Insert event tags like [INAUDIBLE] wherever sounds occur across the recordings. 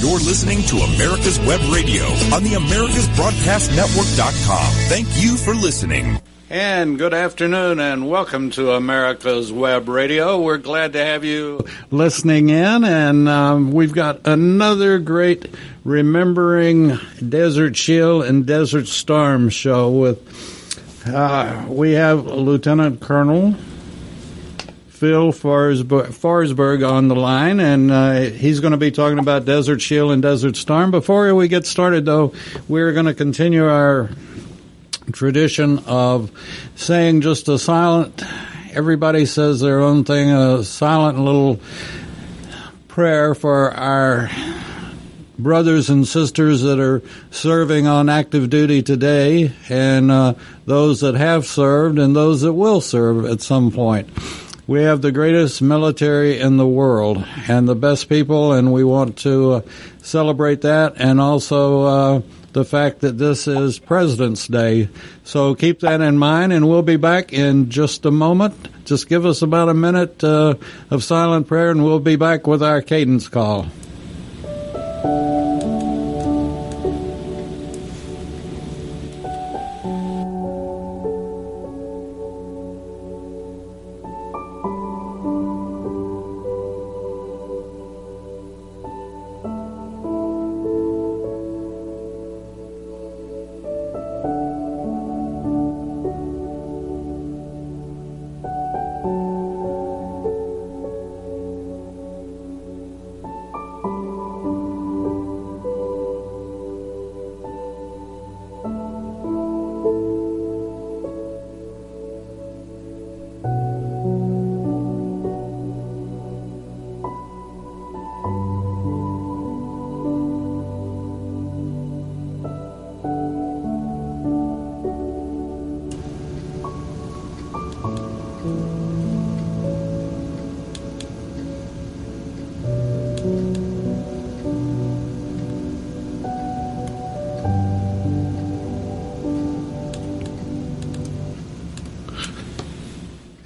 You're listening to America's Web Radio on the AmericasBroadcastNetwork.com. Thank you for listening. And good afternoon, and welcome to America's Web Radio. We're glad to have you listening in, and um, we've got another great Remembering Desert Shield and Desert Storm show with. Uh, we have Lieutenant Colonel Phil Forsberg, on the line, and uh, he's going to be talking about Desert Shield and Desert Storm. Before we get started, though, we're going to continue our tradition of saying just a silent, everybody says their own thing, a silent little prayer for our brothers and sisters that are serving on active duty today, and uh, those that have served, and those that will serve at some point. We have the greatest military in the world and the best people, and we want to uh, celebrate that and also uh, the fact that this is President's Day. So keep that in mind, and we'll be back in just a moment. Just give us about a minute uh, of silent prayer, and we'll be back with our cadence call.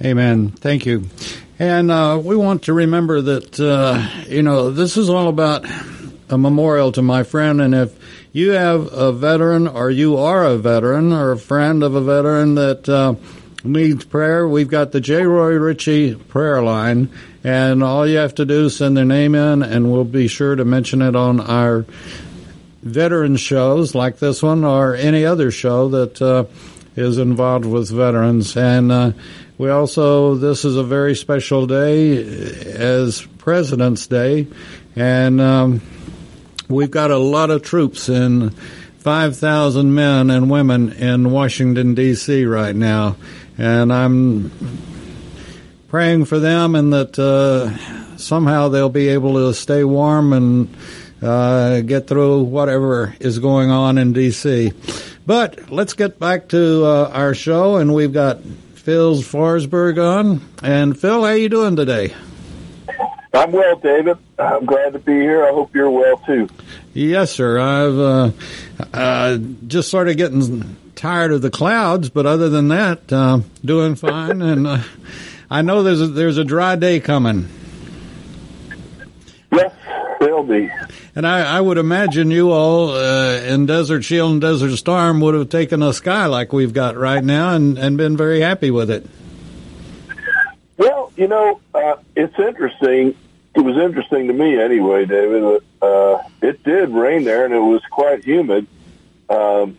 Amen. Thank you. And uh, we want to remember that, uh, you know, this is all about a memorial to my friend. And if you have a veteran or you are a veteran or a friend of a veteran that uh, needs prayer, we've got the J. Roy Ritchie prayer line. And all you have to do is send their name in, and we'll be sure to mention it on our veteran shows like this one or any other show that uh, is involved with veterans. And uh, we also, this is a very special day as President's Day, and um, we've got a lot of troops in 5,000 men and women in Washington, D.C. right now. And I'm praying for them and that uh, somehow they'll be able to stay warm and uh, get through whatever is going on in D.C. But let's get back to uh, our show, and we've got Phil Forsberg on. And Phil, how you doing today? I'm well, David. I'm glad to be here. I hope you're well too. Yes, sir. I've uh, uh, just sort of getting tired of the clouds, but other than that, uh, doing fine. [LAUGHS] and uh, I know there's a, there's a dry day coming. Yes, there'll be. And I, I would imagine you all uh, in Desert Shield and Desert Storm would have taken a sky like we've got right now and, and been very happy with it. Well, you know, uh, it's interesting. It was interesting to me anyway, David. Uh, it did rain there, and it was quite humid. Um,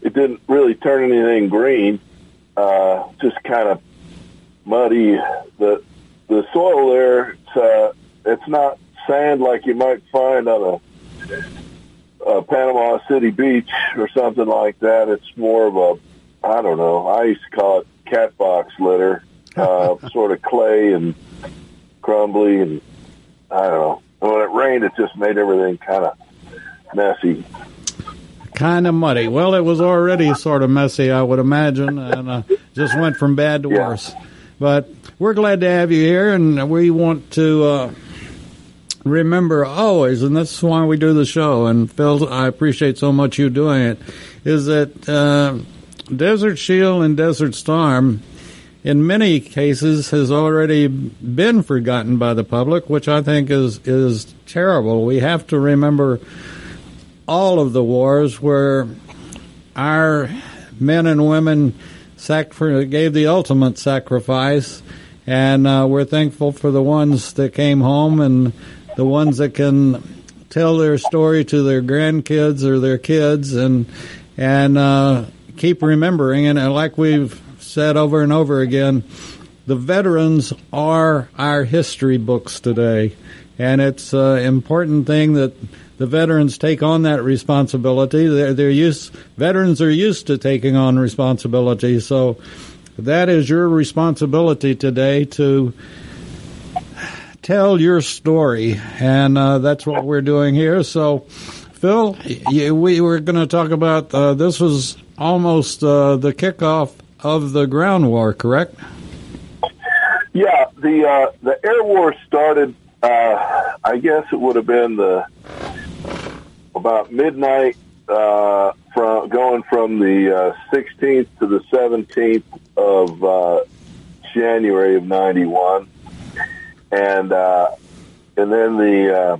it didn't really turn anything green. Uh, just kind of muddy. The the soil there, it's, uh, it's not sand like you might find on a, a Panama City beach or something like that. It's more of a, I don't know. I used to call it cat box litter, uh, [LAUGHS] sort of clay and crumbly, and I don't know. when it rained, it just made everything kind of messy. Kind of muddy. Well, it was already sort of messy, I would imagine, and uh, just went from bad to Yeah. worse. But we're glad to have you here, and we want to uh, remember always, and that's why we do the show. And Phil, I appreciate so much you doing it. Is that uh, Desert Shield and Desert Storm in many cases has already been forgotten by the public, which I think is is terrible. We have to remember all of the wars where our men and women gave the ultimate sacrifice, and uh, we're thankful for the ones that came home and the ones that can tell their story to their grandkids or their kids, and and uh, keep remembering. And like we've said over and over again, the veterans are our history books today, and it's an important thing that the veterans take on that responsibility. They're, they're used, veterans are used to taking on responsibility, so that is your responsibility today to tell your story, and uh, that's what we're doing here. So, Phil, we were going to talk about uh, this was almost uh, the kickoff of the ground war, correct? Yeah, the uh, the air war started. Uh, I guess it would have been the about midnight uh, from going from the 16th to the 17th of January of '91 and uh, and then the uh,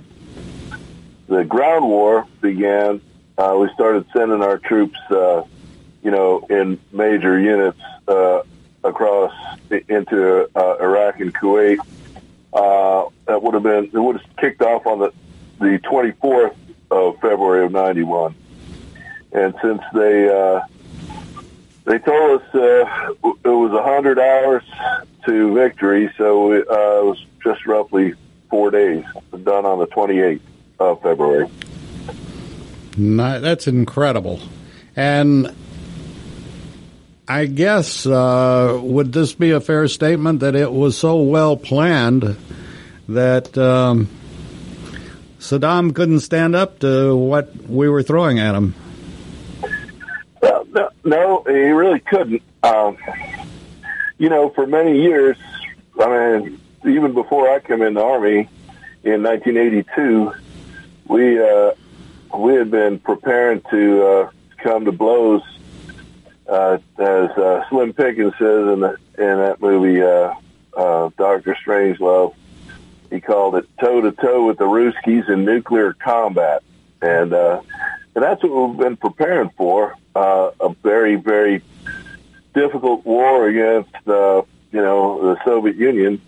the ground war began. Uh, we started sending our troops, uh, you know, in major units uh, across into uh, Iraq and Kuwait. Uh, that would have been it would have kicked off on the the 24th of February of '91, and since they uh, they told us uh, it was 100 hours to victory, so it, uh, it was just roughly four days, done on the 28th of February. that's incredible. And I guess, uh, would this be a fair statement that it was so well planned that um, Saddam couldn't stand up to what we were throwing at him? No, no, he really couldn't. Um, you know, for many years, I mean, even before I came in the army in 1982, we uh, we had been preparing to uh, come to blows, uh, as uh, Slim Pickens says in the in that movie uh, uh, Doctor Strangelove. He called it toe to toe with the Ruskies in nuclear combat, and uh, and that's what we've been preparing for. Uh, a very very difficult war against uh, you know the Soviet Union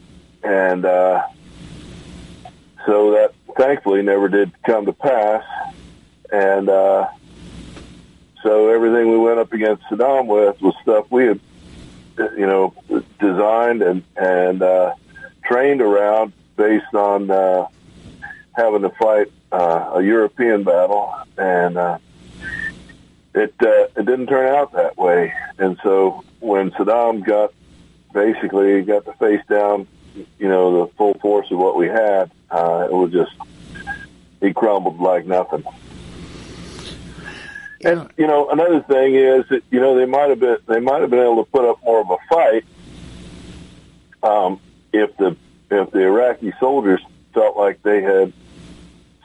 and uh, so that thankfully never did come to pass. And uh, so everything we went up against Saddam with was stuff we had, you know, designed and and uh, trained around based on uh, having to fight uh, a European battle, and uh, it uh, it didn't turn out that way. And so when Saddam got basically got the face down you know, the full force of what we had, uh, it was just, he crumbled like nothing. And you know, another thing is that you know they might have been they might have been able to put up more of a fight um, if the if the Iraqi soldiers felt like they had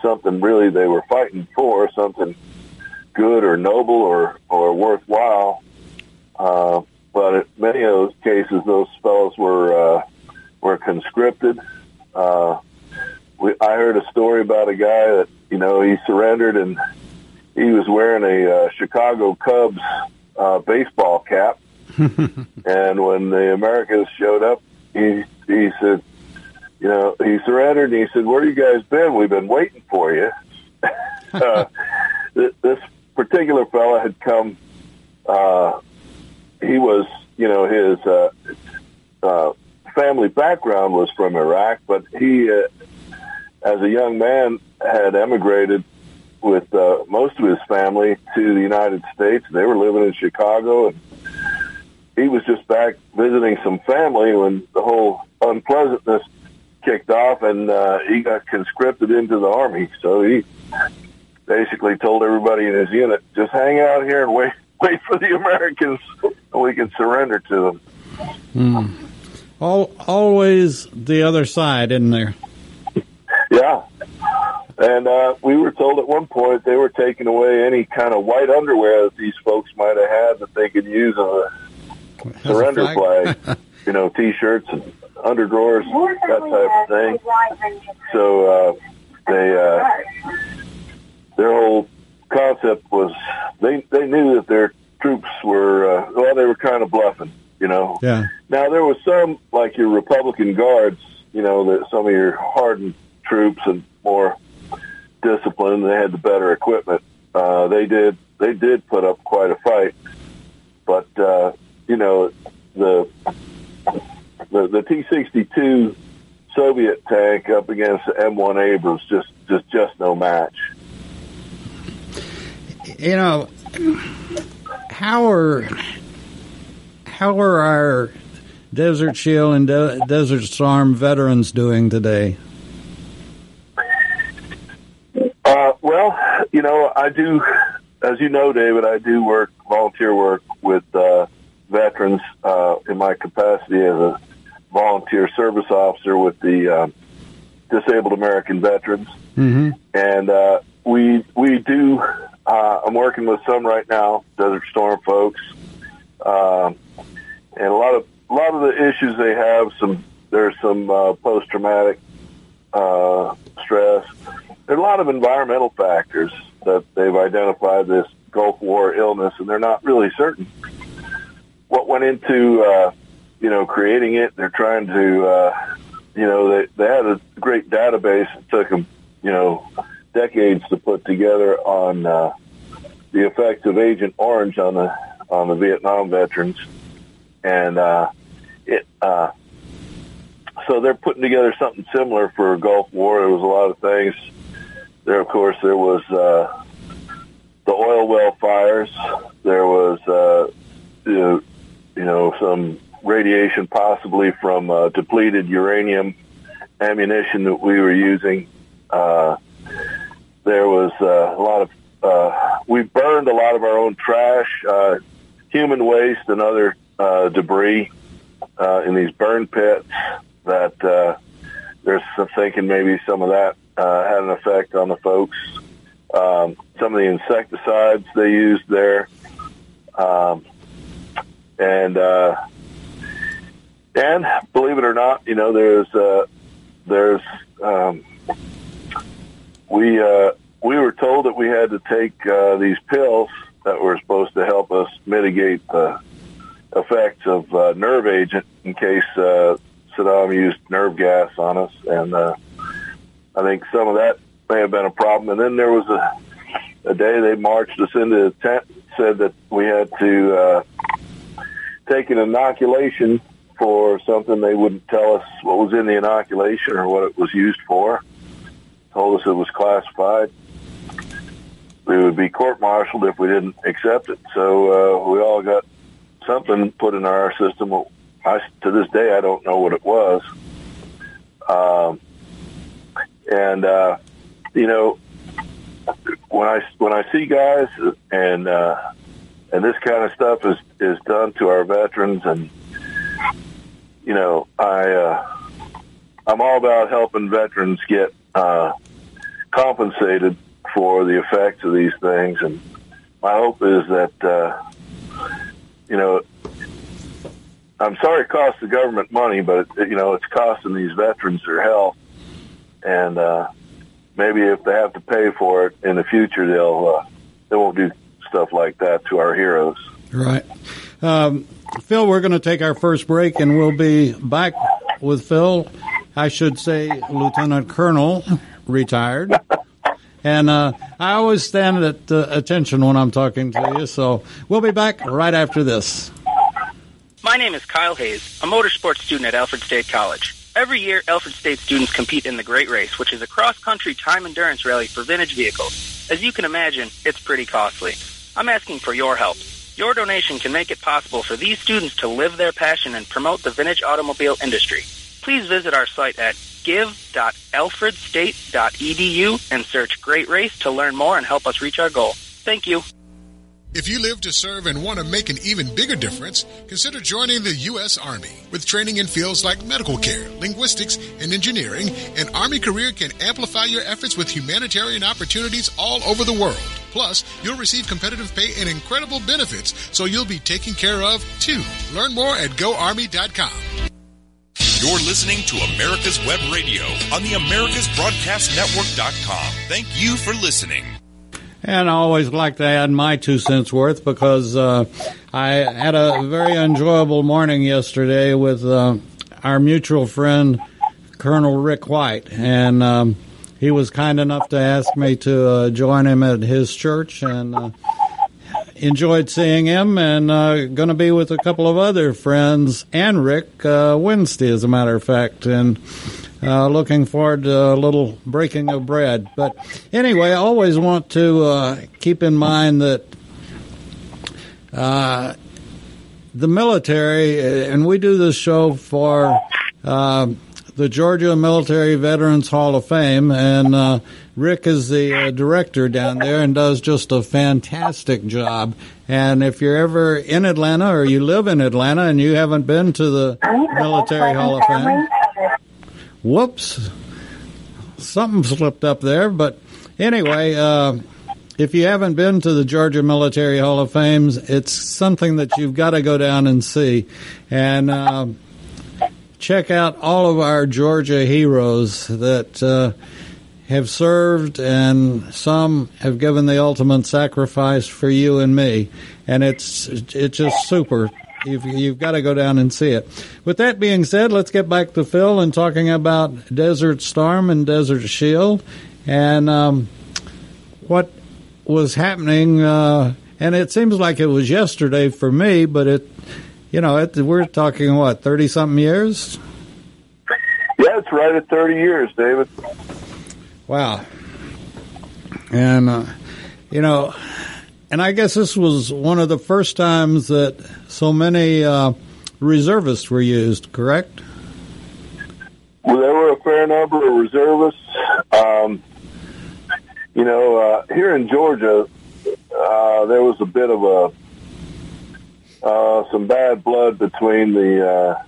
something really they were fighting for, something good or noble or or worthwhile. Uh, but in many of those cases, those fellows were uh, were conscripted. Uh, we, I heard a story about a guy that you know he surrendered and he was wearing a uh, Chicago Cubs uh, baseball cap. [LAUGHS] and when the Americans showed up, he he said, you know, he surrendered and he said, "Where you guys been? We've been waiting for you." [LAUGHS] uh, this particular fella had come. Uh, he was, you know, his uh, uh, family background was from Iraq, but he, uh, as a young man, had emigrated with uh, most of his family to the United States. They were living in Chicago, and he was just back visiting some family when the whole unpleasantness kicked off, and uh, he got conscripted into the army. So he basically told everybody in his unit, "Just hang out here and wait, [LAUGHS] wait for the Americans, [LAUGHS] and we can surrender to them." Mm. All, always the other side, isn't there? Yeah. And uh, we were told at one point they were taking away any kind of white underwear that these folks might have had that they could use on a surrender flag. [LAUGHS] you know, t-shirts and underdrawers, that type of thing. So uh, they uh, their whole concept was they they knew that their troops were uh, well they were kind of bluffing, you know. Yeah. Now there was some like your Republican guards, you know, that some of your hardened troops and more disciplined. They had the better equipment. Uh, they did they did put up quite a fight, but uh, you know the the, the T sixty two Soviet tank up against the M one Abrams just just just no match. You know, how are how are our Desert Shield and De- Desert Storm veterans doing today? Uh, well, you know, I do, as you know, David, I do work volunteer work with uh, veterans uh, in my capacity as a volunteer service officer with the uh, Disabled American Veterans, Mm-hmm. and uh, we we do. Uh, I'm working with some right now, Desert Storm folks, um, and a lot of a lot of the issues they have. Some there's some uh, post traumatic uh, stress. There are a lot of environmental factors that they've identified this Gulf War illness, and they're not really certain what went into uh, you know creating it. They're trying to uh, you know they they had a great database. It took them you know decades to put together on uh, the effects of Agent Orange on the on the Vietnam veterans, and uh, it. Uh, so they're putting together something similar for Gulf War. There was a lot of things. There, of course, there was uh, the oil well fires. There was, uh, you know, some radiation possibly from uh, depleted uranium ammunition that we were using. Uh, there was uh, a lot of. Uh, we burned a lot of our own trash, uh, human waste, and other uh, debris uh, in these burn pits. That uh, there's some thinking maybe some of that uh, had an effect on the folks. Um, some of the insecticides they used there, um, and uh, and believe it or not, you know, there's uh, there's um, we uh, we were told that we had to take uh, these pills that were supposed to help us mitigate the effects of uh, nerve agent in case uh, Saddam used nerve gas on us, and uh, I think some of that may have been a problem. And then there was a a day they marched us into the tent, said that we had to uh, take an inoculation for something they wouldn't tell us what was in the inoculation or what it was used for. Told us it was classified. We would be court-martialed if we didn't accept it. So uh, we all got something put in our system. I, to this day, I don't know what it was. Um, and uh, you know, when I when I see guys and uh, and this kind of stuff is is done to our veterans, and you know, I uh, I'm all about helping veterans get uh, compensated for the effects of these things, and my hope is that uh, you know. I'm sorry it costs the government money, but it, you know it's costing these veterans their health, and uh, maybe if they have to pay for it in the future, they'll uh, they won't do stuff like that to our heroes. Right. Um, Phil, we're going to take our first break, and we'll be back with Phil. I should say, Lieutenant Colonel, retired. And uh, I always stand at uh, attention when I'm talking to you, so we'll be back right after this. My name is Kyle Hayes, a motorsports student at Alfred State College. Every year, Alfred State students compete in the Great Race, which is a cross-country time endurance rally for vintage vehicles. As you can imagine, it's pretty costly. I'm asking for your help. Your donation can make it possible for these students to live their passion and promote the vintage automobile industry. Please visit our site at give.alfredstate.edu and search Great Race to learn more and help us reach our goal. Thank you. If you live to serve and want to make an even bigger difference, consider joining the U.S. Army. With training in fields like medical care, linguistics, and engineering, an Army career can amplify your efforts with humanitarian opportunities all over the world. Plus, you'll receive competitive pay and incredible benefits, so you'll be taken care of too. Learn more at goarmy.com. You're listening to America's Web Radio on the AmericasBroadcastNetwork.com. Thank you for listening. And I always like to add my two cents worth because uh, I had a very enjoyable morning yesterday with uh, our mutual friend, Colonel Rick White. And um, he was kind enough to ask me to uh, join him at his church and uh, enjoyed seeing him and uh, going to be with a couple of other friends and Rick uh, Wednesday, as a matter of fact. And uh, looking forward to a little breaking of bread. But anyway, I always want to uh, keep in mind that uh, the military, and we do this show for uh, the Georgia Military Veterans Hall of Fame, and uh, Rick is the uh, director down there and does just a fantastic job. And if you're ever in Atlanta or you live in Atlanta and you haven't been to the Military Hall of Fame, whoops, something slipped up there. But anyway, uh, if you haven't been to the Georgia Military Hall of Fame, it's something that you've got to go down and see. And uh, check out all of our Georgia heroes that uh, have served, and some have given the ultimate sacrifice for you and me. And it's it's just super. You've, you've got to go down and see it. With that being said, let's get back to Phil and talking about Desert Storm and Desert Shield and um, what was happening. Uh, and it seems like it was yesterday for me, but it, you know, it, we're talking what thirty something years. Yeah, it's right at 30 years, David. Wow. And, uh, you know, and I guess this was one of the first times that so many uh, reservists were used, correct? Well, there were a fair number of reservists. Um, you know, uh, here in Georgia, uh, there was a bit of a uh, some bad blood between the uh,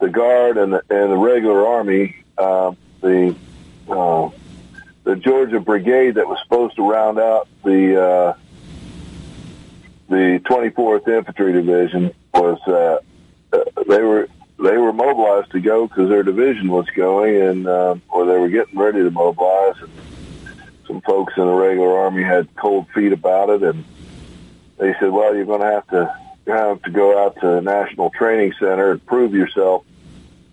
the guard and the, and the regular army. Uh, the uh, the Georgia Brigade that was supposed to round out the uh, the 24th Infantry Division was uh, uh, they were they were mobilized to go because their division was going and uh, or they were getting ready to mobilize and some folks in the regular army had cold feet about it and they said well you're going to have to have to go out to the National Training Center and prove yourself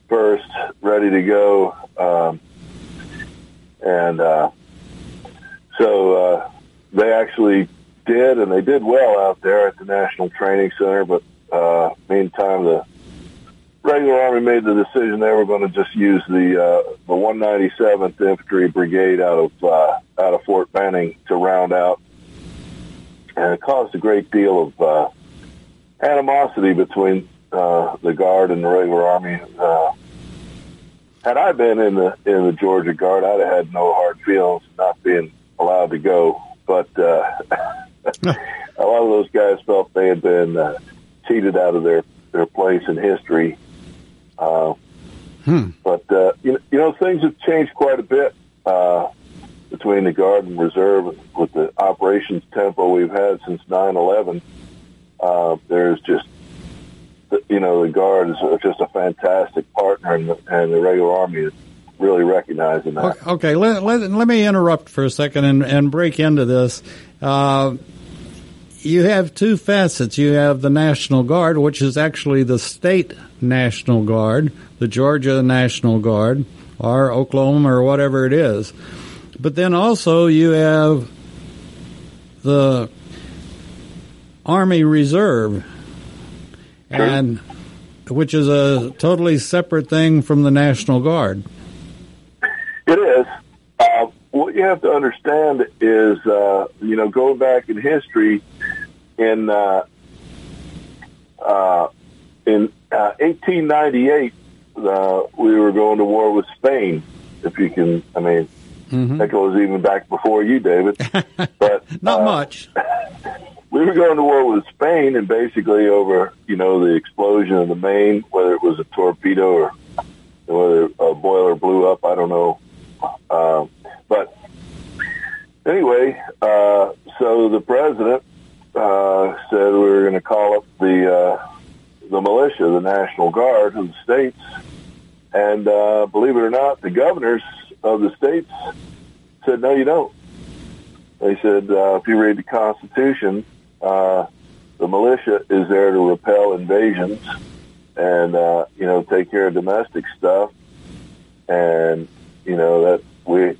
first ready to go um, and uh, so uh, they actually did, and they did well out there at the National Training Center. But uh, meantime, the regular Army made the decision they were going to just use the uh, the 197th Infantry Brigade out of uh, out of Fort Benning to round out, and it caused a great deal of uh, animosity between uh, the Guard and the regular Army. Uh, had I been in the in the Georgia Guard, I'd have had no hard feelings not being allowed to go. But uh, [LAUGHS] a lot of those guys felt they had been uh, cheated out of their their place in history. Uh, Hmm. but uh, you know, you know, things have changed quite a bit uh, between the Guard and Reserve with the operations tempo we've had since 9/11. Uh, there's just, you know, the Guard is just a fantastic partner, and the, and the regular Army is really recognizing that. Okay, let, let, let me interrupt for a second and, and break into this. Uh, you have two facets. You have the National Guard, which is actually the state National Guard, the Georgia National Guard, or Oklahoma, or whatever it is. But then also you have the Army Reserve, and which is a totally separate thing from the National Guard. It is. Uh, what you have to understand is, uh, you know, going back in history, in uh, uh, in uh, 1898, uh, we were going to war with Spain. If you can, I mean, Mhm. that goes even back before you, David. [LAUGHS] But Not uh, much. [LAUGHS] we were going to war with Spain, and basically over you know the explosion of the Maine, whether it was a torpedo or whether a boiler blew up, I don't know. Uh, but anyway, uh, so the president uh, said we were going to call up the uh, the militia, the National Guard of the states, and uh, believe it or not, the governors of the states said, "No, you don't." They said, uh, "If you read the Constitution, uh, the militia is there to repel invasions and uh, you know take care of domestic stuff, and you know that we."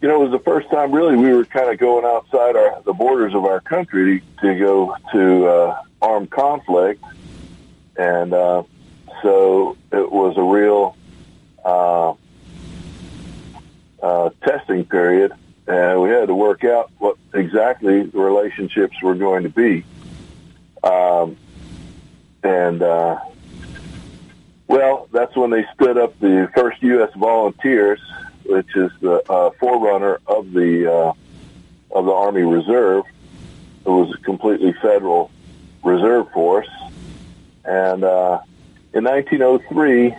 You know, it was the first time really we were kind of going outside our the borders of our country to, go to uh, armed conflict, and uh, so it was a real uh, uh, testing period, and we had to work out what exactly the relationships were going to be. Um, and uh, well, that's when they stood up the first U.S. Volunteers, which is the uh, forerunner of the uh, of the Army Reserve. It was a completely federal reserve force, and uh, in 1903, uh,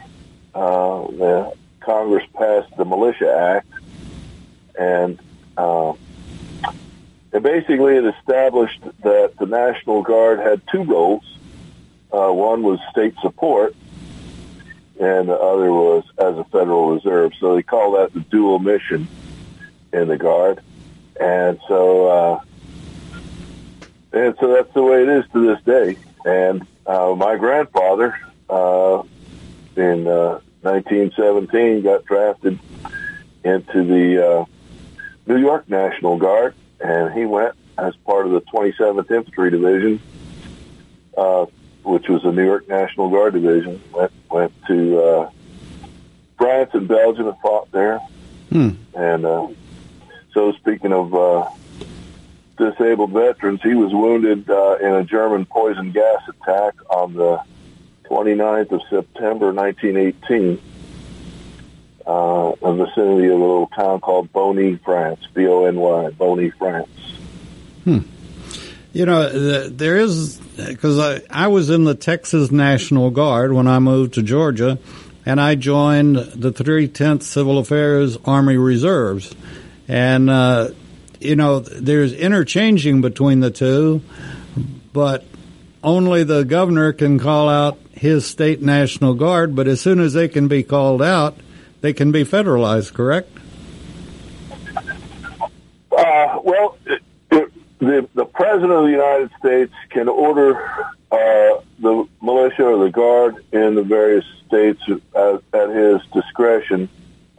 the Congress passed the Militia Act, and uh, and basically it established that the National Guard had two roles. Uh, one was state support, and the other was as a Federal Reserve. So they call that the dual mission in the Guard. And so, uh, and so that's the way it is to this day. And uh, my grandfather, uh, in uh, 1917, got drafted into the uh, New York National Guard, and he went as part of the 27th Infantry Division, uh, which was the New York National Guard Division. Went went to uh, France and Belgium and fought there. Hmm. And uh, so, speaking of uh, disabled veterans, he was wounded uh, in a German poison gas attack on the 29th of September, 1918, uh, the vicinity of a little town called Bony, France. B O N Y, Bony, France. Hmm. You know, there is because I, I was in the Texas National Guard when I moved to Georgia, and I joined the 310th Civil Affairs Army Reserves, and uh, you know, there's interchanging between the two, but only the governor can call out his state National Guard. But as soon as they can be called out, they can be federalized. Correct? Uh, well, it, it, the the president of the United States can order uh, the militia or the guard in the various states at, at his discretion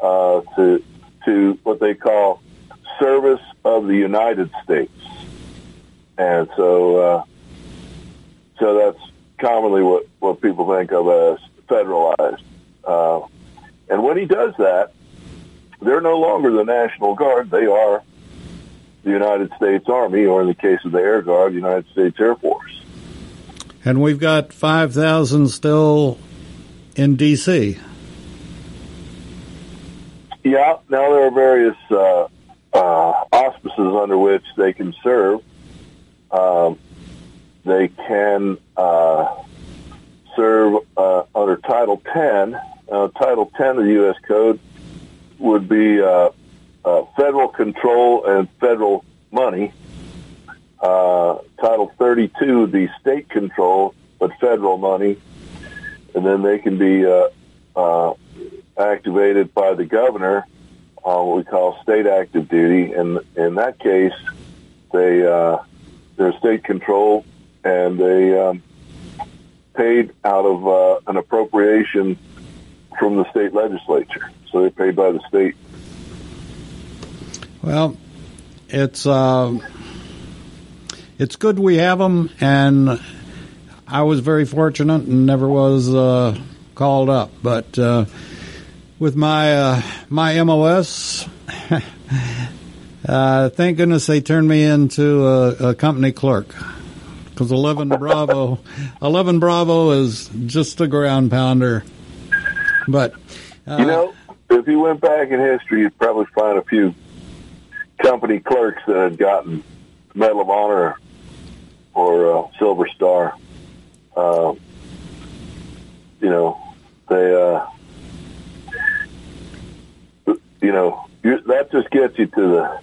uh, to to what they call service of the United States, and so uh, so that's commonly what what people think of as federalized. And when he does that, they're no longer the National Guard; they are the United States Army, or in the case of the Air Guard, the United States Air Force. And we've got five thousand still in D.C. Yeah, now there are various uh, uh, auspices under which they can serve. Um, they can uh, serve uh, under Title 10. Uh, Title 10 of the U.S. Code would be uh, uh, federal control and federal money. Uh, Title 32 would be state control but federal money. And then they can be uh, uh, activated by the governor on what we call state active duty. And in that case, they they're state control and they um, paid out of an appropriation from the state legislature. So they're paid by the state. Well, it's uh, it's good we have them, and I was very fortunate and never was uh, called up. But uh, with my uh, my MOS, [LAUGHS] uh, thank goodness they turned me into a, a company clerk because 11 Bravo, 11 Bravo is just a ground pounder. But uh, You know, if you went back in history, you'd probably find a few company clerks that had gotten Medal of Honor or uh, Silver Star. Uh, you know, they, uh, you know, that just gets you to the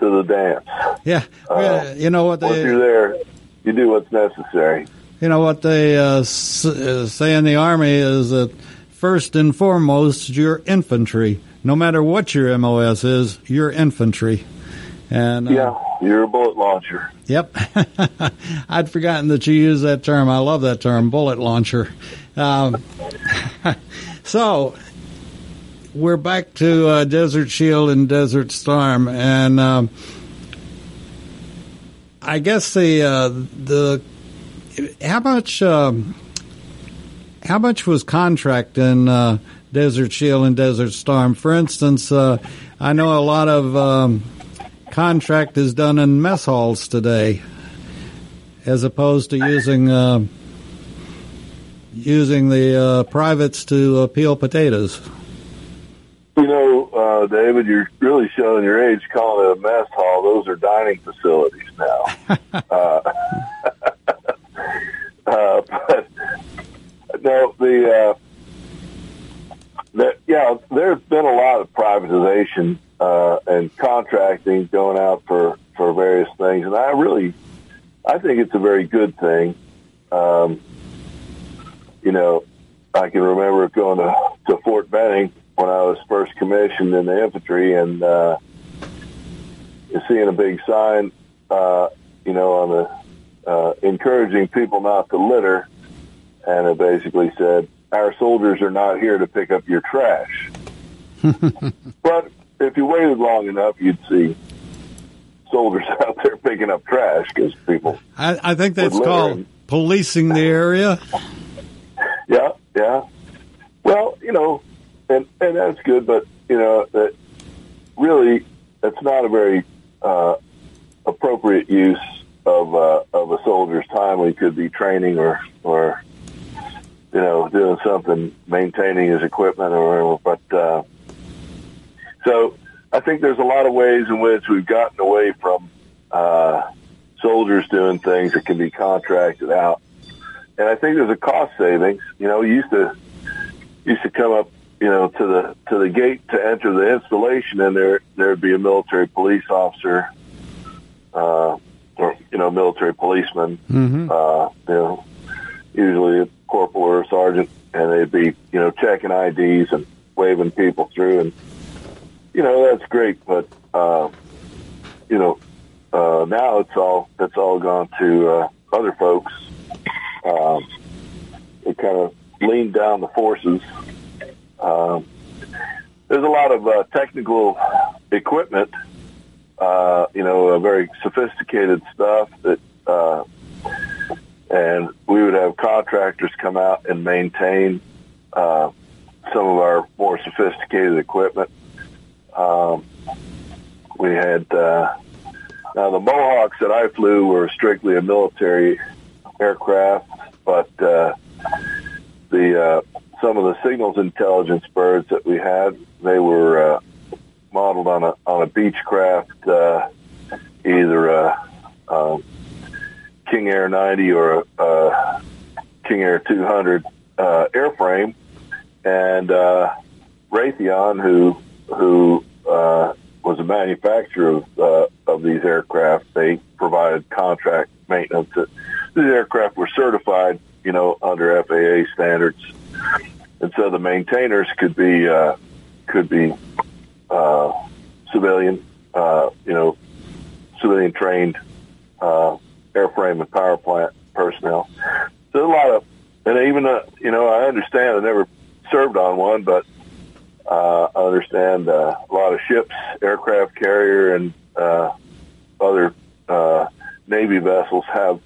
to the dance. Yeah, uh, you know what they. Once you're there, you do what's necessary. You know what they uh, uh, say in the army is that first and foremost, you're infantry. No matter what your MOS is, you're infantry. And uh, yeah, you're a bullet launcher. Yep, [LAUGHS] I'd forgotten that you used that term. I love that term, bullet launcher. Um, [LAUGHS] so we're back to uh, Desert Shield and Desert Storm, and um, I guess the uh, the how much um, how much was contract in uh, Desert Shield and Desert Storm? For instance, uh, I know a lot of um, contract is done in mess halls today, as opposed to using uh, using the uh, privates to peel potatoes. You know, uh, David, you're really showing your age calling it a mess hall. Those are dining facilities now. [LAUGHS] uh, [LAUGHS] uh, but no, the, uh, the yeah, there's been a lot of privatization uh, and contracting going out for for various things, and I really, I think it's a very good thing. Um, you know, I can remember going to, to Fort Benning when I was first commissioned in the infantry, and uh, seeing a big sign, uh, you know, on the uh, encouraging people not to litter, and it basically said, "Our soldiers are not here to pick up your trash." [LAUGHS] but if you waited long enough, you'd see soldiers [LAUGHS] out there picking up trash because people. I, I think that's called policing the area. [LAUGHS] Yeah, yeah. Well, you know, and and that's good, but you know that really that's not a very uh, appropriate use of uh, of a soldier's time. We could be training or or you know doing something, maintaining his equipment or whatever. But uh, so I think there's a lot of ways in which we've gotten away from uh, soldiers doing things that can be contracted out, and I think there's a cost savings. You know, used to used to come up you know, to the to the gate to enter the installation, and there there'd be a military police officer, uh, or you know, military policeman, mm-hmm. uh, you know, usually corporal or sergeant, and they'd be you know checking IDs and waving people through, and you know that's great, but uh, you know, uh, now it's all it's all gone to uh, other folks. Um, it kind of leaned down the forces um, there's a lot of uh, technical equipment, uh, you know, very sophisticated stuff that, uh, and we would have contractors come out and maintain uh, some of our more sophisticated equipment. Um, we had uh, now the Mohawks that I flew were strictly a military aircraft, but uh, the uh, some of the signals intelligence birds that we had, they were uh, modeled on a on a Beechcraft, uh, either a, um, King Air 90 or a, a King Air 200 uh, airframe, and uh, Raytheon, who who uh, was a manufacturer of uh, of these aircraft, they provided contract maintenance. These aircraft were certified, you know, under FAA standards and so the maintainers could be uh, could be uh, civilian, uh, you know, civilian trained uh, airframe and power plant personnel. So a lot of, and even uh, you know, I understand I never served on one, but uh, I understand uh, a lot of ships, aircraft carrier, and uh, other uh, Navy vessels have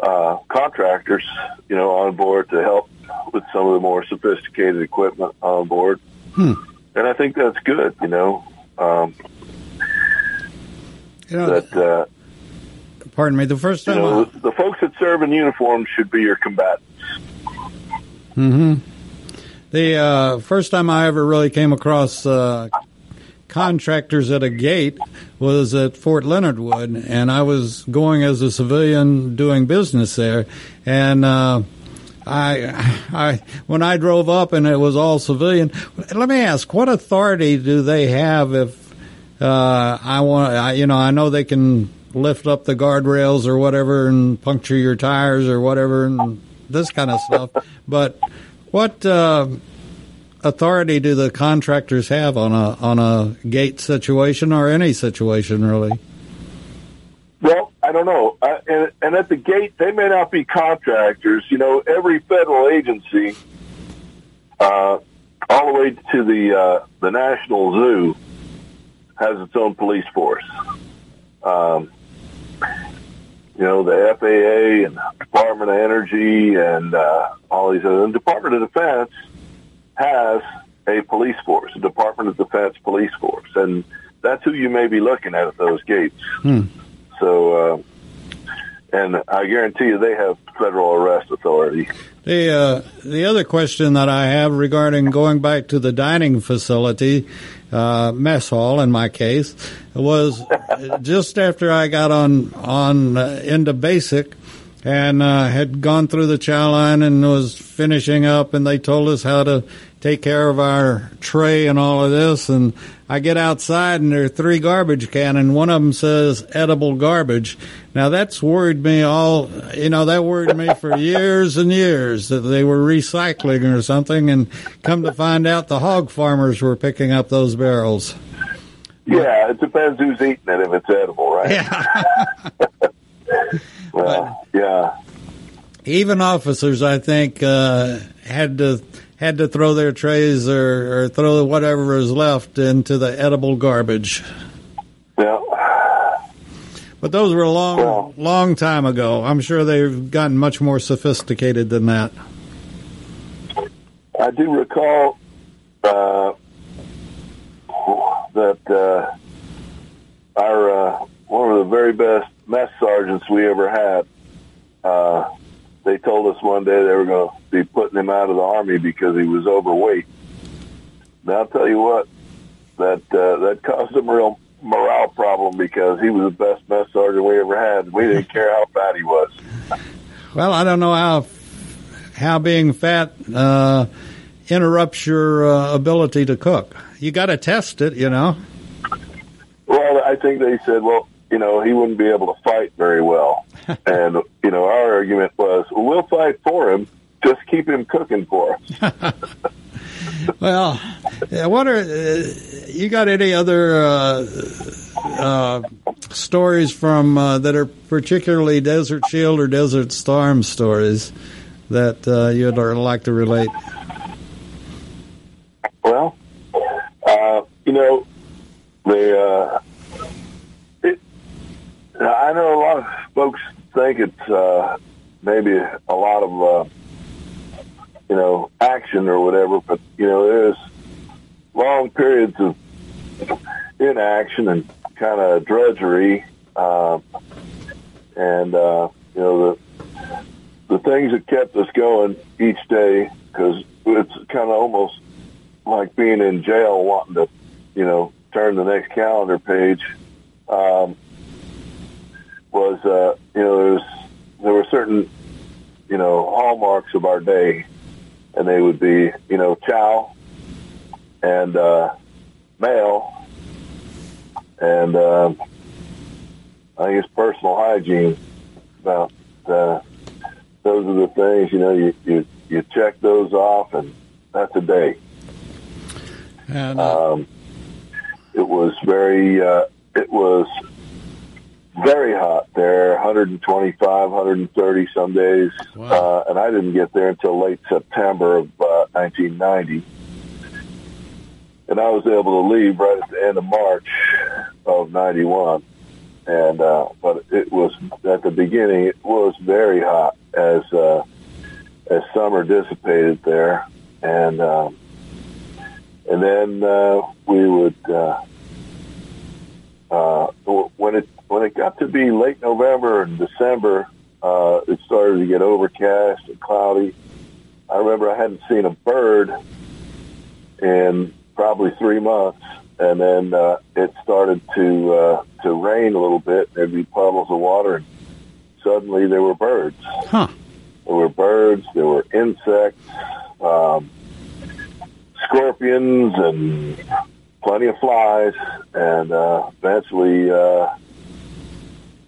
uh, contractors, you know, on board to help with some of the more sophisticated equipment on board. Hmm. And I think that's good, you know. Um, you know that, uh, pardon me, the first time. You know, the, the folks that serve in uniform should be your combatants. hmm The uh, first time I ever really came across uh, contractors at a gate was at Fort Leonard Wood, and I was going as a civilian doing business there, and. Uh, I, I, when I drove up and it was all civilian. Let me ask, what authority do they have if uh, I want? I, you know, I know they can lift up the guardrails or whatever and puncture your tires or whatever and this kind of stuff. But what uh, authority do the contractors have on a on a gate situation or any situation really? Well, I don't know. I, and, and at the gate, they may not be contractors. You know, every federal agency, uh, all the way to the uh, the National Zoo, has its own police force. Um, you know, the FAA and Department of Energy and uh, all these other. The Department of Defense has a police force, a Department of Defense police force, and that's who you may be looking at at those gates. Hmm. So, uh, and I guarantee you, they have federal arrest authority. The uh, the other question that I have regarding going back to the dining facility, uh, mess hall in my case, was just after I got on on uh, into basic and uh, had gone through the chow line and was finishing up, and they told us how to take care of our tray and all of this. And I get outside, and there are three garbage cans, and one of them says edible garbage. Now that's worried me all. You know that worried me for [LAUGHS] years and years that they were recycling or something, and come to find out the hog farmers were picking up those barrels. Yeah, it depends who's eating it if it's edible, right? Yeah. [LAUGHS] [LAUGHS] well, yeah. Even officers, I think, uh, had to had to throw their trays or, or throw whatever was left into the edible garbage. Yeah. But those were a long, Well- long time ago. I'm sure they've gotten much more sophisticated than that. I do recall uh, that uh, our uh, one of the very best mess sergeants we ever had. They told us one day they were going to be putting him out of the army because he was overweight. Now I'll tell you what, that uh, that caused him a real morale problem because he was the best mess sergeant we ever had. We didn't care how fat he was. [LAUGHS] Well, I don't know how how being fat uh, interrupts your uh, ability to cook. You got to test it, you know. Well, I think they said, well, you know, he wouldn't be able to fight very well. [LAUGHS] and, you know, our argument was, well, we'll fight for him. Just keep him cooking for us. [LAUGHS] Well, I wonder, uh, you got any other uh, uh, stories from uh, that are particularly Desert Shield or Desert Storm stories that uh, you'd like to relate? Well, uh, you know, the uh, it, I know a lot of folks think it's uh, maybe a lot of uh, you know action or whatever, but you know there's long periods of inaction and kind of drudgery, uh, and uh, you know the the things that kept us going each day because it's kind of almost like being in jail wanting to, you know, turn the next calendar page, um, was, uh, you know, there was, there were certain, you know, hallmarks of our day, and they would be, you know, chow and, uh, mail and, um, I it's personal hygiene about, uh, those are the things, you know, you, you, you check those off and that's a day. And uh, Um, it was very, uh, it was very hot there, 125, 130 some days. Wow. Uh, and I didn't get there until late September of uh, 1990. And I was able to leave right at the end of March of 91. And, uh, but it was at the beginning, it was very hot as, uh, as summer dissipated there. And, um, and then uh, we would uh, uh, when it when it got to be late November and December, uh, it started to get overcast and cloudy. I remember I hadn't seen a bird in probably three months, and then uh, it started to uh, to rain a little bit. There'd be puddles of water, and suddenly there were birds. Huh. There were birds. There were insects, um, scorpions, and plenty of flies. And uh, eventually, uh,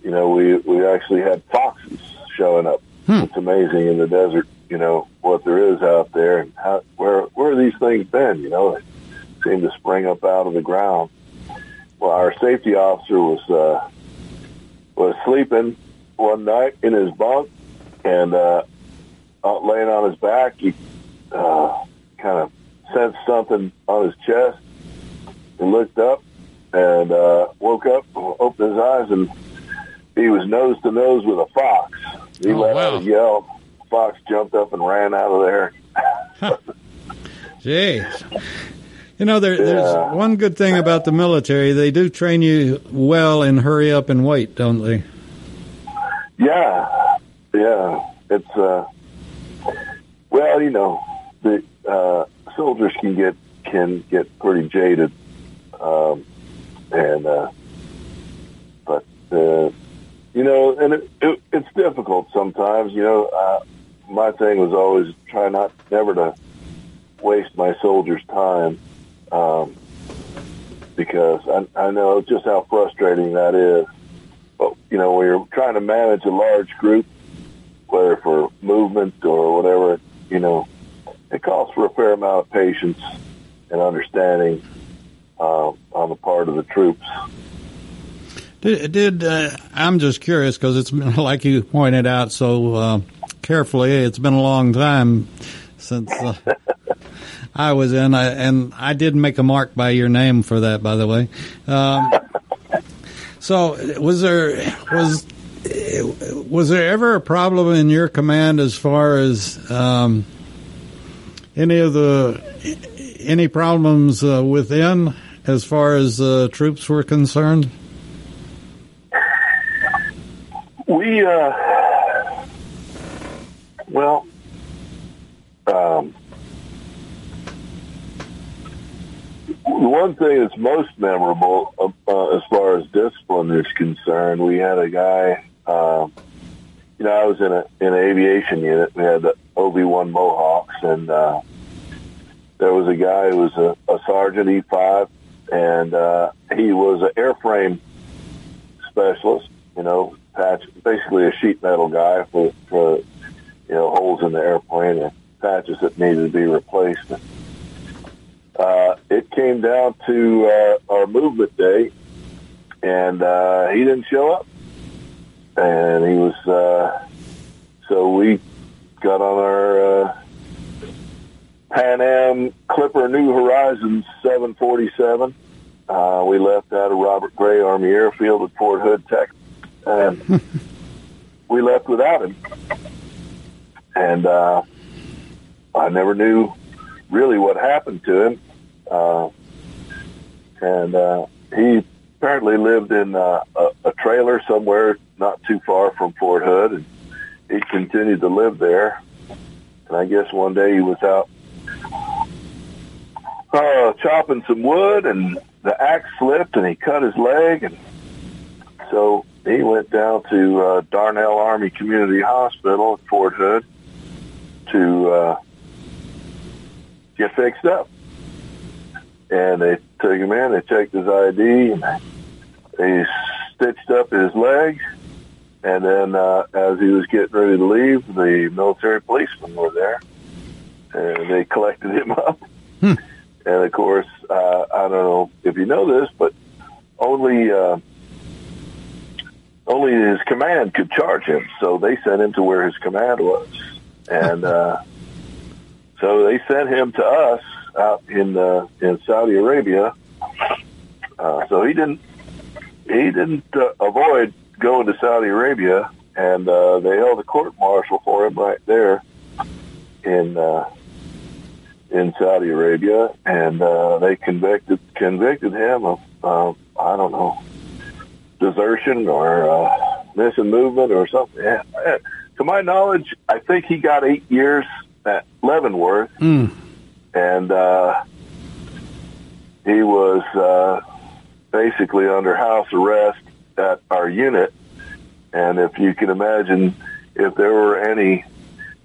you know, we we actually had foxes showing up. Hmm. It's amazing in the desert, you know, what there is out there and how where where have these things been? You know, they seem to spring up out of the ground. Well, our safety officer was uh, was sleeping one night in his bunk and uh, laying on his back. He uh, kind of sensed something on his chest. He looked up and uh, woke up, opened his eyes, and he was nose to nose with a fox. He Oh, let wow. out a yell. Fox jumped up and ran out of there. Jeez. You know, there, Yeah. there's one good thing about the military. They do train you well in hurry up and wait, don't they? Yeah, yeah. It's uh, well, you know, the uh, soldiers can get can get pretty jaded, um, and uh, but uh, you know, and it, it, it's difficult sometimes. You know, uh, my thing was always try not never to waste my soldiers' time. Um, because I, I know just how frustrating that is but you know, when you're trying to manage a large group, whether for movement or whatever, you know, it calls for a fair amount of patience and understanding uh, on the part of the troops. Did, did uh, I'm just curious because it's been [LAUGHS] like you pointed out so uh, carefully. It's been a long time since uh, [LAUGHS] I was in, I, and I did make a mark by your name for that, by the way. Um, [LAUGHS] so, was there was was there ever a problem in your command as far as um, any of the any problems uh, within as far as uh, troops were concerned? We, uh, well, um, the one thing that's most memorable uh, uh, as far as discipline is concerned, we had a guy. Uh, you know, I was in a in an aviation unit. We had the OV one Mohawks, and uh, there was a guy who was a, a sergeant E five, and uh, he was an airframe specialist. You know, patch basically a sheet metal guy for for you know holes in the airplane and patches that needed to be replaced. Uh, it came down to uh, our movement day, and uh, he didn't show up. And he was, uh, so we got on our uh, Pan Am Clipper New Horizons 747. Uh, we left out of Robert Gray Army Airfield at Fort Hood, Texas, and [LAUGHS] we left without him. And uh, I never knew really what happened to him. Uh, and uh, he apparently lived in uh, a, a trailer somewhere not too far from Fort Hood, and he continued to live there. And I guess one day he was out uh, chopping some wood, and the axe slipped, and he cut his leg, and so he went down to uh, Darnall Army Community Hospital at Fort Hood to uh, get fixed up. And they took him in, they checked his ID, and they stitched up his leg. And then uh, as he was getting ready to leave, the military policemen were there. And they collected him up. And of course, uh, I don't know if you know this, but only uh, only his command could charge him. So they sent him to where his command was, and [LAUGHS] uh, so they sent him to us out in uh, in Saudi Arabia. Uh, so he didn't he didn't uh, avoid going to Saudi Arabia, and uh, they held a court martial for him right there in uh, in Saudi Arabia, and uh, they convicted convicted him of uh, I don't know desertion or uh, missing movement or something. Yeah. To my knowledge, I think he got eight years at Leavenworth, Mm. and uh, he was uh, basically under house arrest at our unit. And if you can imagine, if there were any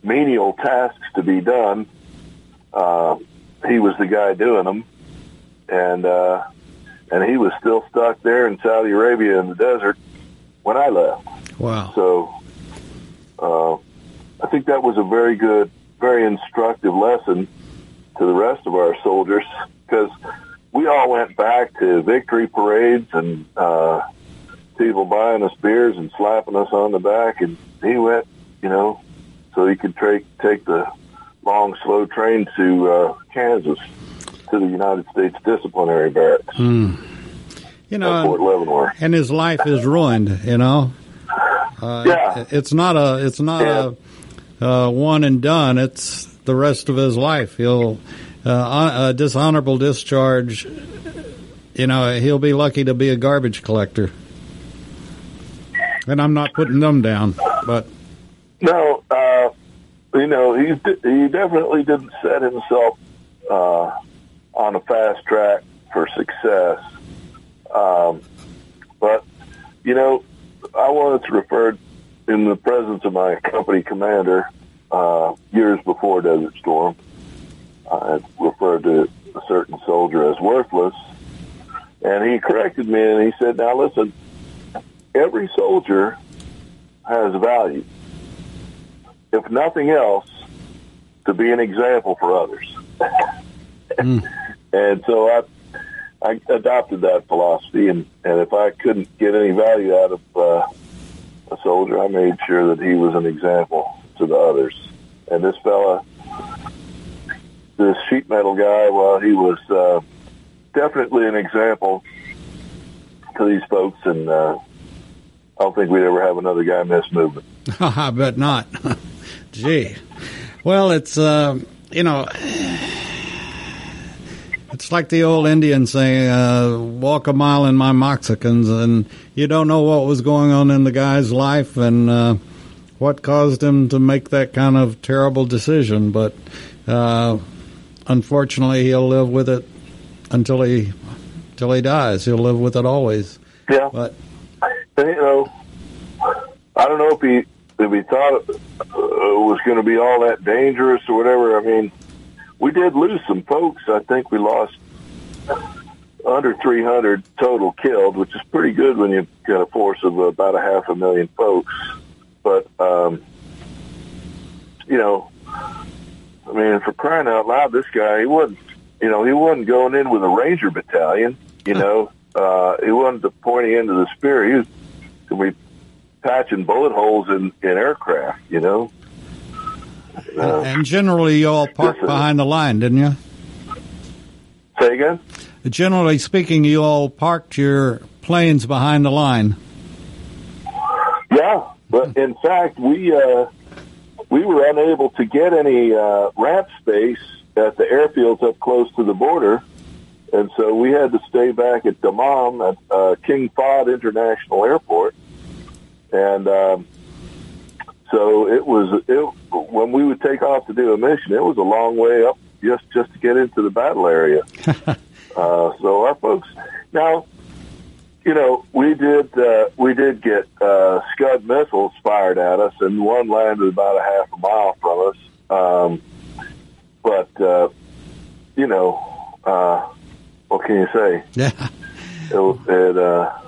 menial tasks to be done, uh, he was the guy doing them. And uh, and he was still stuck there in Saudi Arabia in the desert when I left. Wow. So uh, I think that was a very good, very instructive lesson to the rest of our soldiers because we all went back to victory parades and uh, people buying us beers and slapping us on the back, and he went, you know, so he could take take the long, slow train to uh, Kansas to the United States Disciplinary Barracks. You at know, Fort Leavenworth. and his life is ruined. You know, uh, Yeah. it's not a it's not a uh, one and done. It's the rest of his life. He'll uh, a dishonorable discharge. You know, he'll be lucky to be a garbage collector. And I'm not putting them down, but No, uh, you know, he he definitely didn't set himself uh, on a fast track for success. Um, but you know, I wanted to refer in the presence of my company commander uh, years before Desert Storm. I referred to a certain soldier as worthless, and he corrected me and he said, "Now listen, every soldier has value." If nothing else, to be an example for others. [LAUGHS] and so I, I adopted that philosophy, and, and if I couldn't get any value out of uh, a soldier, I made sure that he was an example to the others. And this fella, this sheet metal guy, well, he was uh, definitely an example to these folks, and uh, I don't think we'd ever have another guy miss movement. [LAUGHS] I bet not. [LAUGHS] Gee. Well, it's, uh, you know, it's like the old Indian saying, uh, walk a mile in my Mexicans, and you don't know what was going on in the guy's life and uh, what caused him to make that kind of terrible decision. But uh, unfortunately, he'll live with it until he, until he dies. He'll live with it always. Yeah. But And, you know, I don't know if he if he thought it uh, was going to be all that dangerous or whatever. I mean, we did lose some folks. I think we lost under 300 total killed, which is pretty good when you've got a force of about a half a million folks. But um, you know, I mean, for crying out loud, this guy he wasn't. You know, he wasn't going in with a ranger battalion. You know, uh, he wasn't the pointing into the spear. He was we patching bullet holes in, in aircraft, you know. Uh, and generally, you all parked behind the line, didn't you? say again? Generally speaking, you all parked your planes behind the line. Yeah, but in fact, we uh, we were unable to get any uh, ramp space at the airfields up close to the border, and so we had to stay back at Dammam at uh, King Fahd International Airport, and um, so it was it when we would take off to do a mission, it was a long way up just just to get into the battle area. [LAUGHS] uh, so our folks now you know, we did uh, we did get uh, Scud missiles fired at us, and one landed about a half a mile from us. Um, but uh, you know, uh, what can you say? Yeah. It, it uh,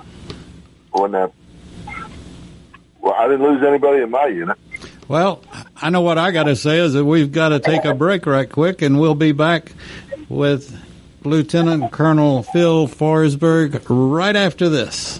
wasn't that. Well, I didn't lose anybody in my unit. Well, I know what I got to say is that we've got to take a break right quick, and we'll be back with Lieutenant Colonel Phil Forsberg right after this.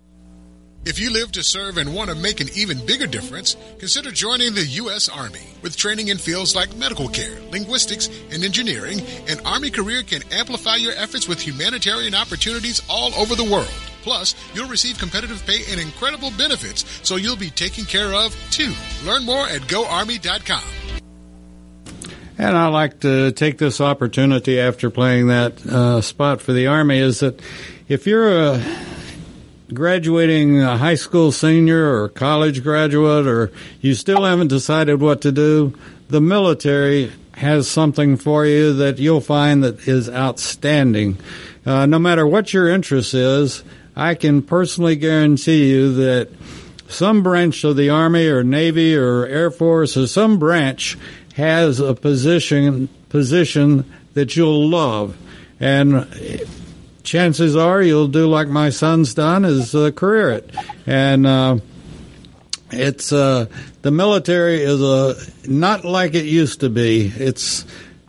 If you live to serve and want to make an even bigger difference, consider joining the U.S. Army. With training in fields like medical care, linguistics, and engineering, an Army career can amplify your efforts with humanitarian opportunities all over the world. Plus, you'll receive competitive pay and incredible benefits, so you'll be taken care of too. Learn more at goarmy.com. And I like to take this opportunity after playing that uh, spot for the Army is that if you're a graduating a high school senior or college graduate or you still haven't decided what to do, the military has something for you that you'll find that is outstanding. Uh, no matter what your interest is, I can personally guarantee you that some branch of the Army or Navy or Air Force or some branch has a position position that you'll love, and chances are you'll do like my son's done is uh, career it, and uh, it's uh, the military is a not like it used to be. It's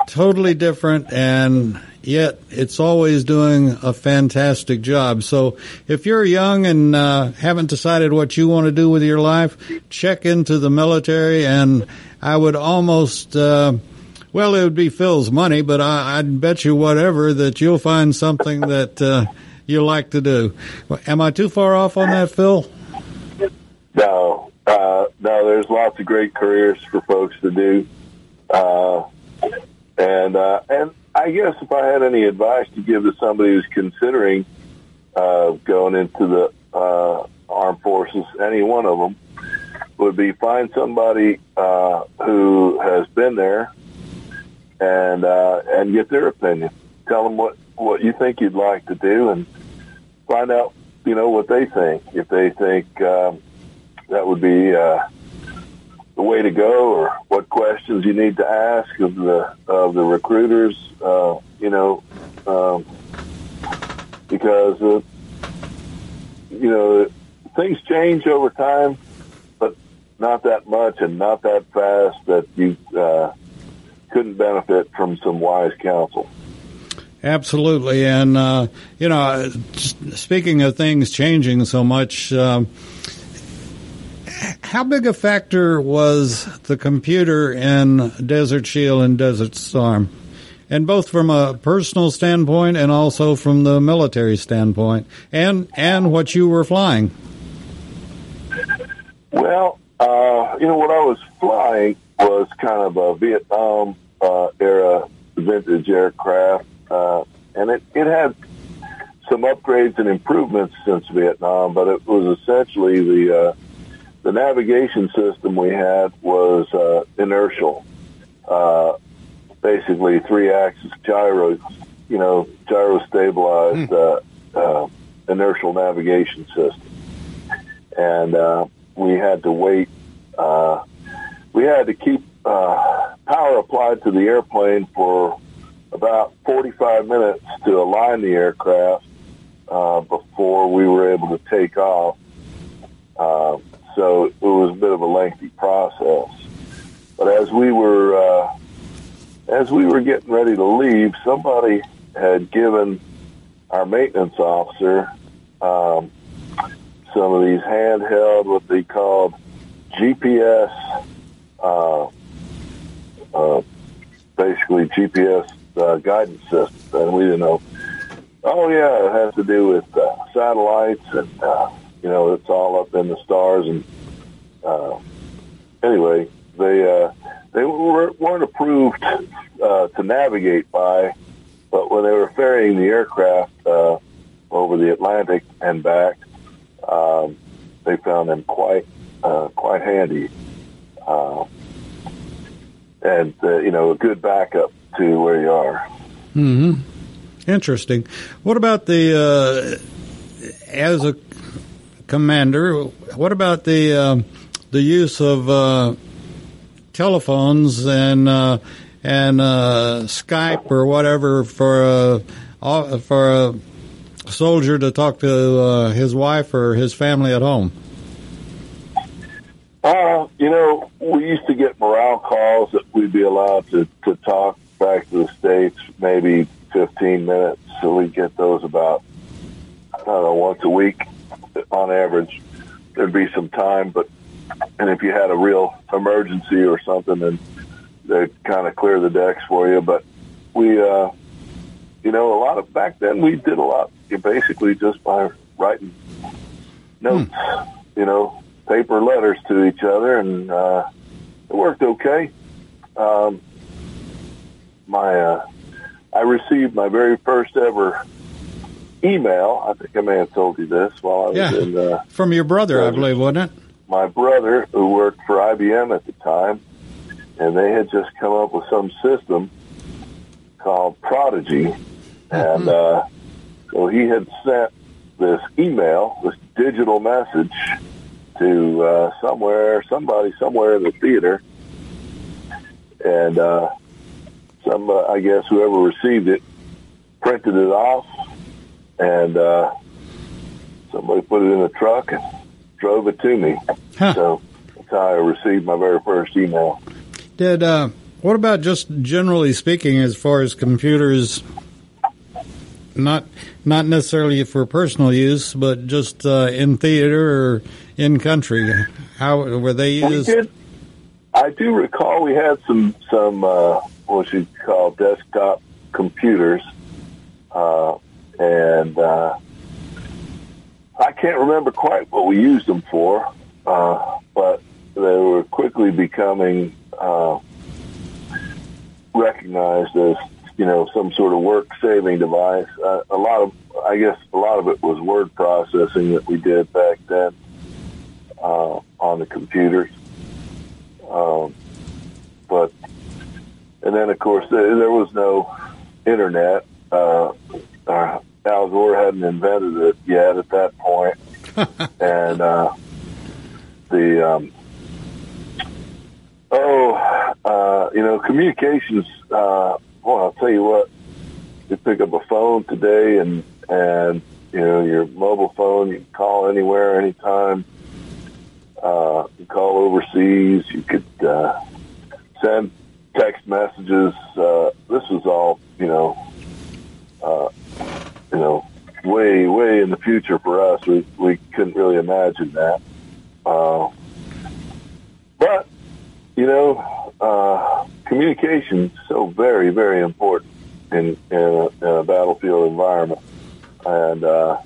totally different and yet it's always doing a fantastic job. So if you're young and uh, haven't decided what you want to do with your life, check into the military. And I would almost, uh, well, it would be Phil's money, but I, would bet you whatever that you'll find something [LAUGHS] that uh, you like to do. Am I too far off on that, Phil? No, uh, no. There's lots of great careers for folks to do. Uh, and uh, and I guess if I had any advice to give to somebody who's considering uh, going into the uh, armed forces, any one of them, would be find somebody uh, who has been there and uh, and get their opinion. Tell them what what you think you'd like to do, and find out you know what they think. If they think um, that would be uh, the way to go, or what questions you need to ask of the of the recruiters. Uh, you know, um, because uh, you know things change over time, but not that much and not that fast that you uh, couldn't benefit from some wise counsel. Absolutely, and uh, you know, speaking of things changing so much. Um, how big a factor was the computer in Desert Shield and Desert Storm? And both from a personal standpoint and also from the military standpoint, and and what you were flying. Well, uh, you know, what I was flying was kind of a Vietnam uh, era vintage aircraft, uh, and it, it had some upgrades and improvements since Vietnam, but it was essentially the uh, the navigation system we had was uh, inertial, uh, basically three-axis gyro, you know, gyro-stabilized mm. uh, uh, inertial navigation system, and uh, we had to wait. Uh, we had to keep uh, to the airplane for about 45 minutes to align the aircraft uh, before we were able to take off. Uh, so it was a bit of a lengthy process. But as we were uh, as we were getting ready to leave, somebody had given our maintenance officer um, some of these handheld, what they called GPS, uh, uh, basically GPS uh, guidance system, and we didn't know. Oh yeah, it has to do with uh, satellites and uh, you know, it's all up in the stars. And uh, anyway, they uh, they were, weren't approved uh, to navigate by, but when they were ferrying the aircraft uh, over the Atlantic and back, um, they found them quite uh, quite handy, uh, and uh, you know, a good backup to where you are. Hmm. Interesting. What about the uh, as a Commander, what about the uh, the use of uh, telephones and uh, and uh, Skype or whatever for a for a soldier to talk to uh, his wife or his family at home? Uh, you know, we used to get morale calls that we'd be allowed to, to talk back to the States maybe 15 minutes. So we get those about, I don't know, once a week on average. There'd be some time, but and if you had a real emergency or something, then they'd kind of clear the decks for you. But we, uh, you know, a lot of back then we did a lot basically just by writing notes, you know, paper letters to each other, and uh, it worked okay. Um, my uh, I received my very first ever email. I think I may have told you this while I was Yeah. in uh, From your brother, I believe, wasn't it? my brother who worked for IBM at the time, and they had just come up with some system called Prodigy, and uh, so he had sent this email, this digital message to uh, somewhere, somebody somewhere in the theater, and uh, some, uh, I guess, whoever received it printed it off, and uh, somebody put it in a truck and drove it to me. Huh. So that's how I received my very first email. Did uh, what about just generally speaking, as far as computers, not not necessarily for personal use, but just uh, in theater or in country? How were they used? did. I do recall we had some some uh, what you call desktop computers, uh, and uh, I can't remember quite what we used them for, uh, but they were quickly becoming uh, recognized as you know some sort of work saving device. Uh, a lot of I guess a lot of it was word processing that we did back then uh, on the computers. Um, but and then of course there, there was no internet. Uh, uh, Al Gore hadn't invented it yet at that point, [LAUGHS] and uh, the um, oh, uh, you know, communications. Uh, well, I'll tell you what. You pick up a phone today, and and you know your mobile phone. You can call anywhere, anytime. Uh, you call overseas. You could uh, send text messages. Uh, this was all, you know, uh, you know, way, way in the future for us. We we couldn't really imagine that. Uh, but you know, uh, communication is so very, very important in in a, in a battlefield environment, and uh,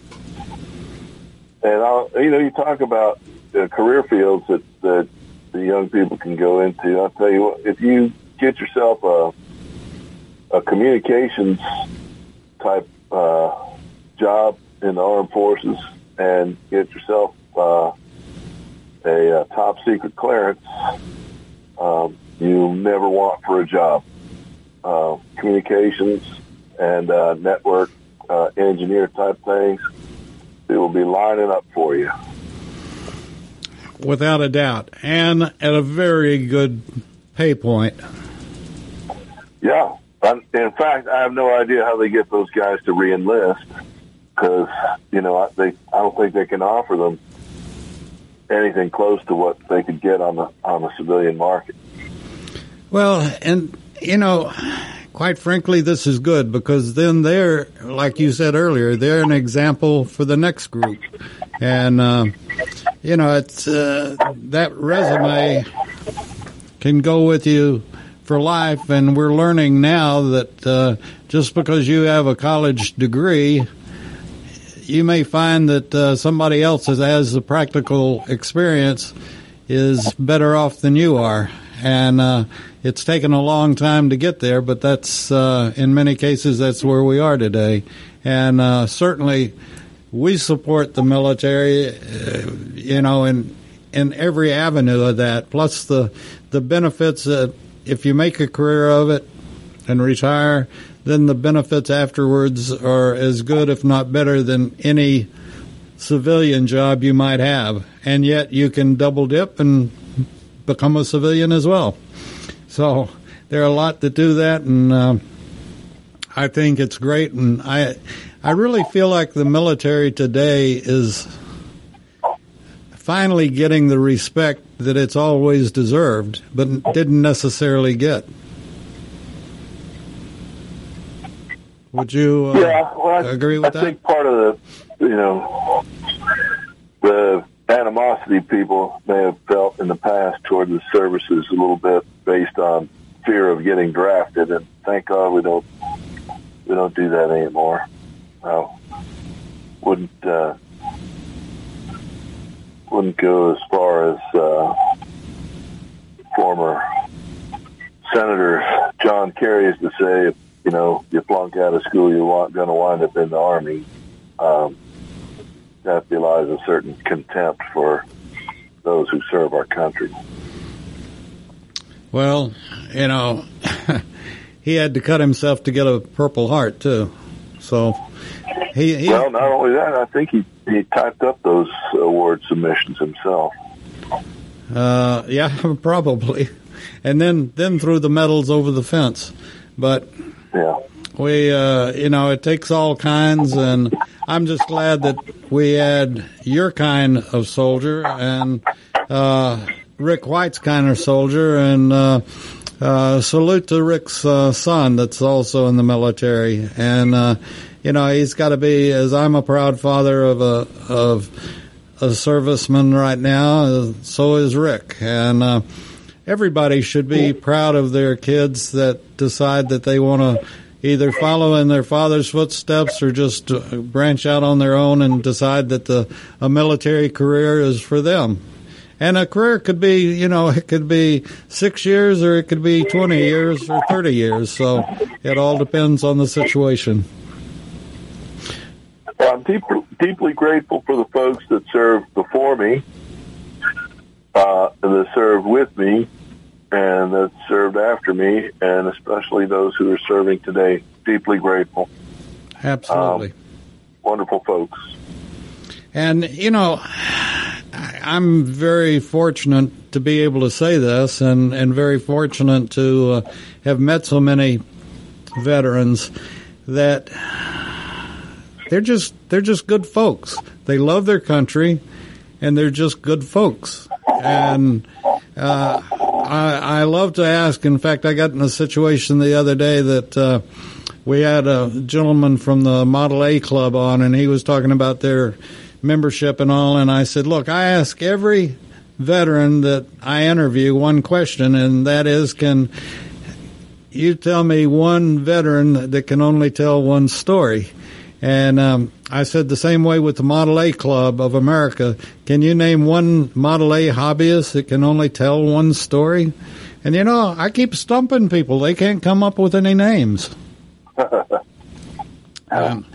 and I'll, you know, you talk about uh, career fields that that the young people can go into. I'll tell you what, if you get yourself a a communications type uh, job in the armed forces and get yourself uh, a, uh top secret clearance, um, you never want for a job. Uh, communications and uh, network uh, engineer type things, they will be lining up for you. Without a doubt, and at a very good pay point. Yeah. In fact, I have no idea how they get those guys to reenlist because you know I- they I don't think they can offer them anything close to what they could get on the on the civilian market. Well, and you know, quite frankly, this is good because then they're, like you said earlier, they're an example for the next group, and uh, you know, it's uh, that resume can go with you for life, and we're learning now that uh, just because you have a college degree. You may find that uh, somebody else that has the practical experience is better off than you are, and uh, it's taken a long time to get there. But that's uh, in many cases that's where we are today, and uh, certainly we support the military, uh, you know, in in every avenue of that. Plus the the benefits that if you make a career of it and retire, then the benefits afterwards are as good, if not better, than any civilian job you might have. And yet you can double dip and become a civilian as well. So there are a lot to do that, and uh, I think it's great. And I, I really feel like the military today is finally getting the respect that it's always deserved, but didn't necessarily get. Would you uh, yeah, well, I, agree with I that? think part of the, you know, the animosity people may have felt in the past toward the services a little bit based on fear of getting drafted, and thank God we don't we don't do that anymore. I wouldn't uh, wouldn't go as far as uh, former Senator John Kerry used to say, you know, you flunk out of school, you're going to wind up in the Army. Um, that belies a certain contempt for those who serve our country. Well, you know, [LAUGHS] he had to cut himself to get a Purple Heart too. So he, he well, not only that, I think he he typed up those award submissions himself. Uh, yeah, [LAUGHS] probably, and then then threw the medals over the fence. But yeah, we, uh, you know, it takes all kinds, and I'm just glad that we had your kind of soldier and uh, Rick White's kind of soldier, and uh, uh, salute to Rick's uh, son that's also in the military, and uh, you know he's got to be as I'm a proud father of a of a serviceman right now. So is Rick, and uh, everybody should be proud of their kids that decide that they want to either follow in their father's footsteps or just uh, branch out on their own and decide that the a military career is for them. And a career could be, you know, [LAUGHS] it could be six years or it could be 20 years or 30 years. So it all depends on the situation. Well, I'm deep, deeply grateful for the folks that served before me, uh, and that served with me, and that served after me, and especially those who are serving today. Deeply grateful. Absolutely. Um, wonderful folks. And, you know, I'm very fortunate to be able to say this, and, and very fortunate to uh, have met so many veterans that they're just they're just good folks. They love their country, and they're just good folks. And uh, I, I love to ask. In fact, I got in a situation the other day that. Uh, we had a gentleman from the Model A Club on, and he was talking about their membership and all. And I said, look, I ask every veteran that I interview one question, and that is, can you tell me one veteran that can only tell one story? And um, I said the same way with the Model A Club of America. Can you name one Model A hobbyist that can only tell one story? And you know, I keep stumping people. They can't come up with any names. [LAUGHS] um,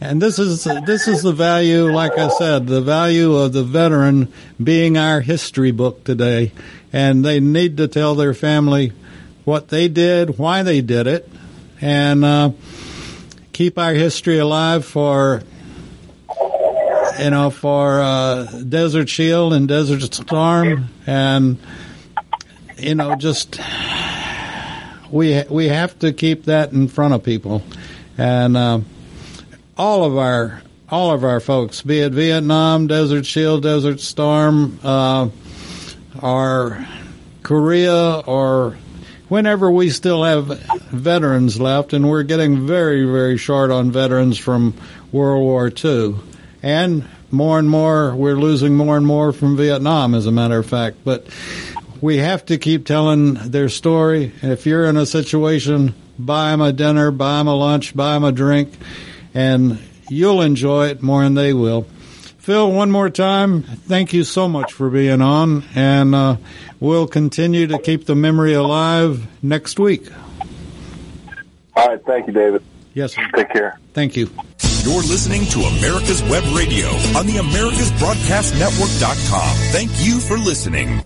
and this is this is the value, like I said, the value of the veteran being our history book today, and they need to tell their family what they did, why they did it, and uh, keep our history alive for you know for uh, Desert Shield and Desert Storm, and you know just we we have to keep that in front of people, and. Uh, all of our all of our folks, be it Vietnam, Desert Shield, Desert Storm, uh, or Korea, or whenever we still have veterans left, and we're getting very, very short on veterans from World War II. And more and more, we're losing more and more from Vietnam, as a matter of fact. But we have to keep telling their story. If you're in a situation, buy them a dinner, buy them a lunch, buy them a drink and you'll enjoy it more than they will. Phil, one more time, thank you so much for being on, and uh, we'll continue to keep the memory alive next week. All right, thank you, David. Yes, sir. Take care. Thank you. You're listening to America's Web Radio on the AmericasBroadcastNetwork.com. Thank you for listening.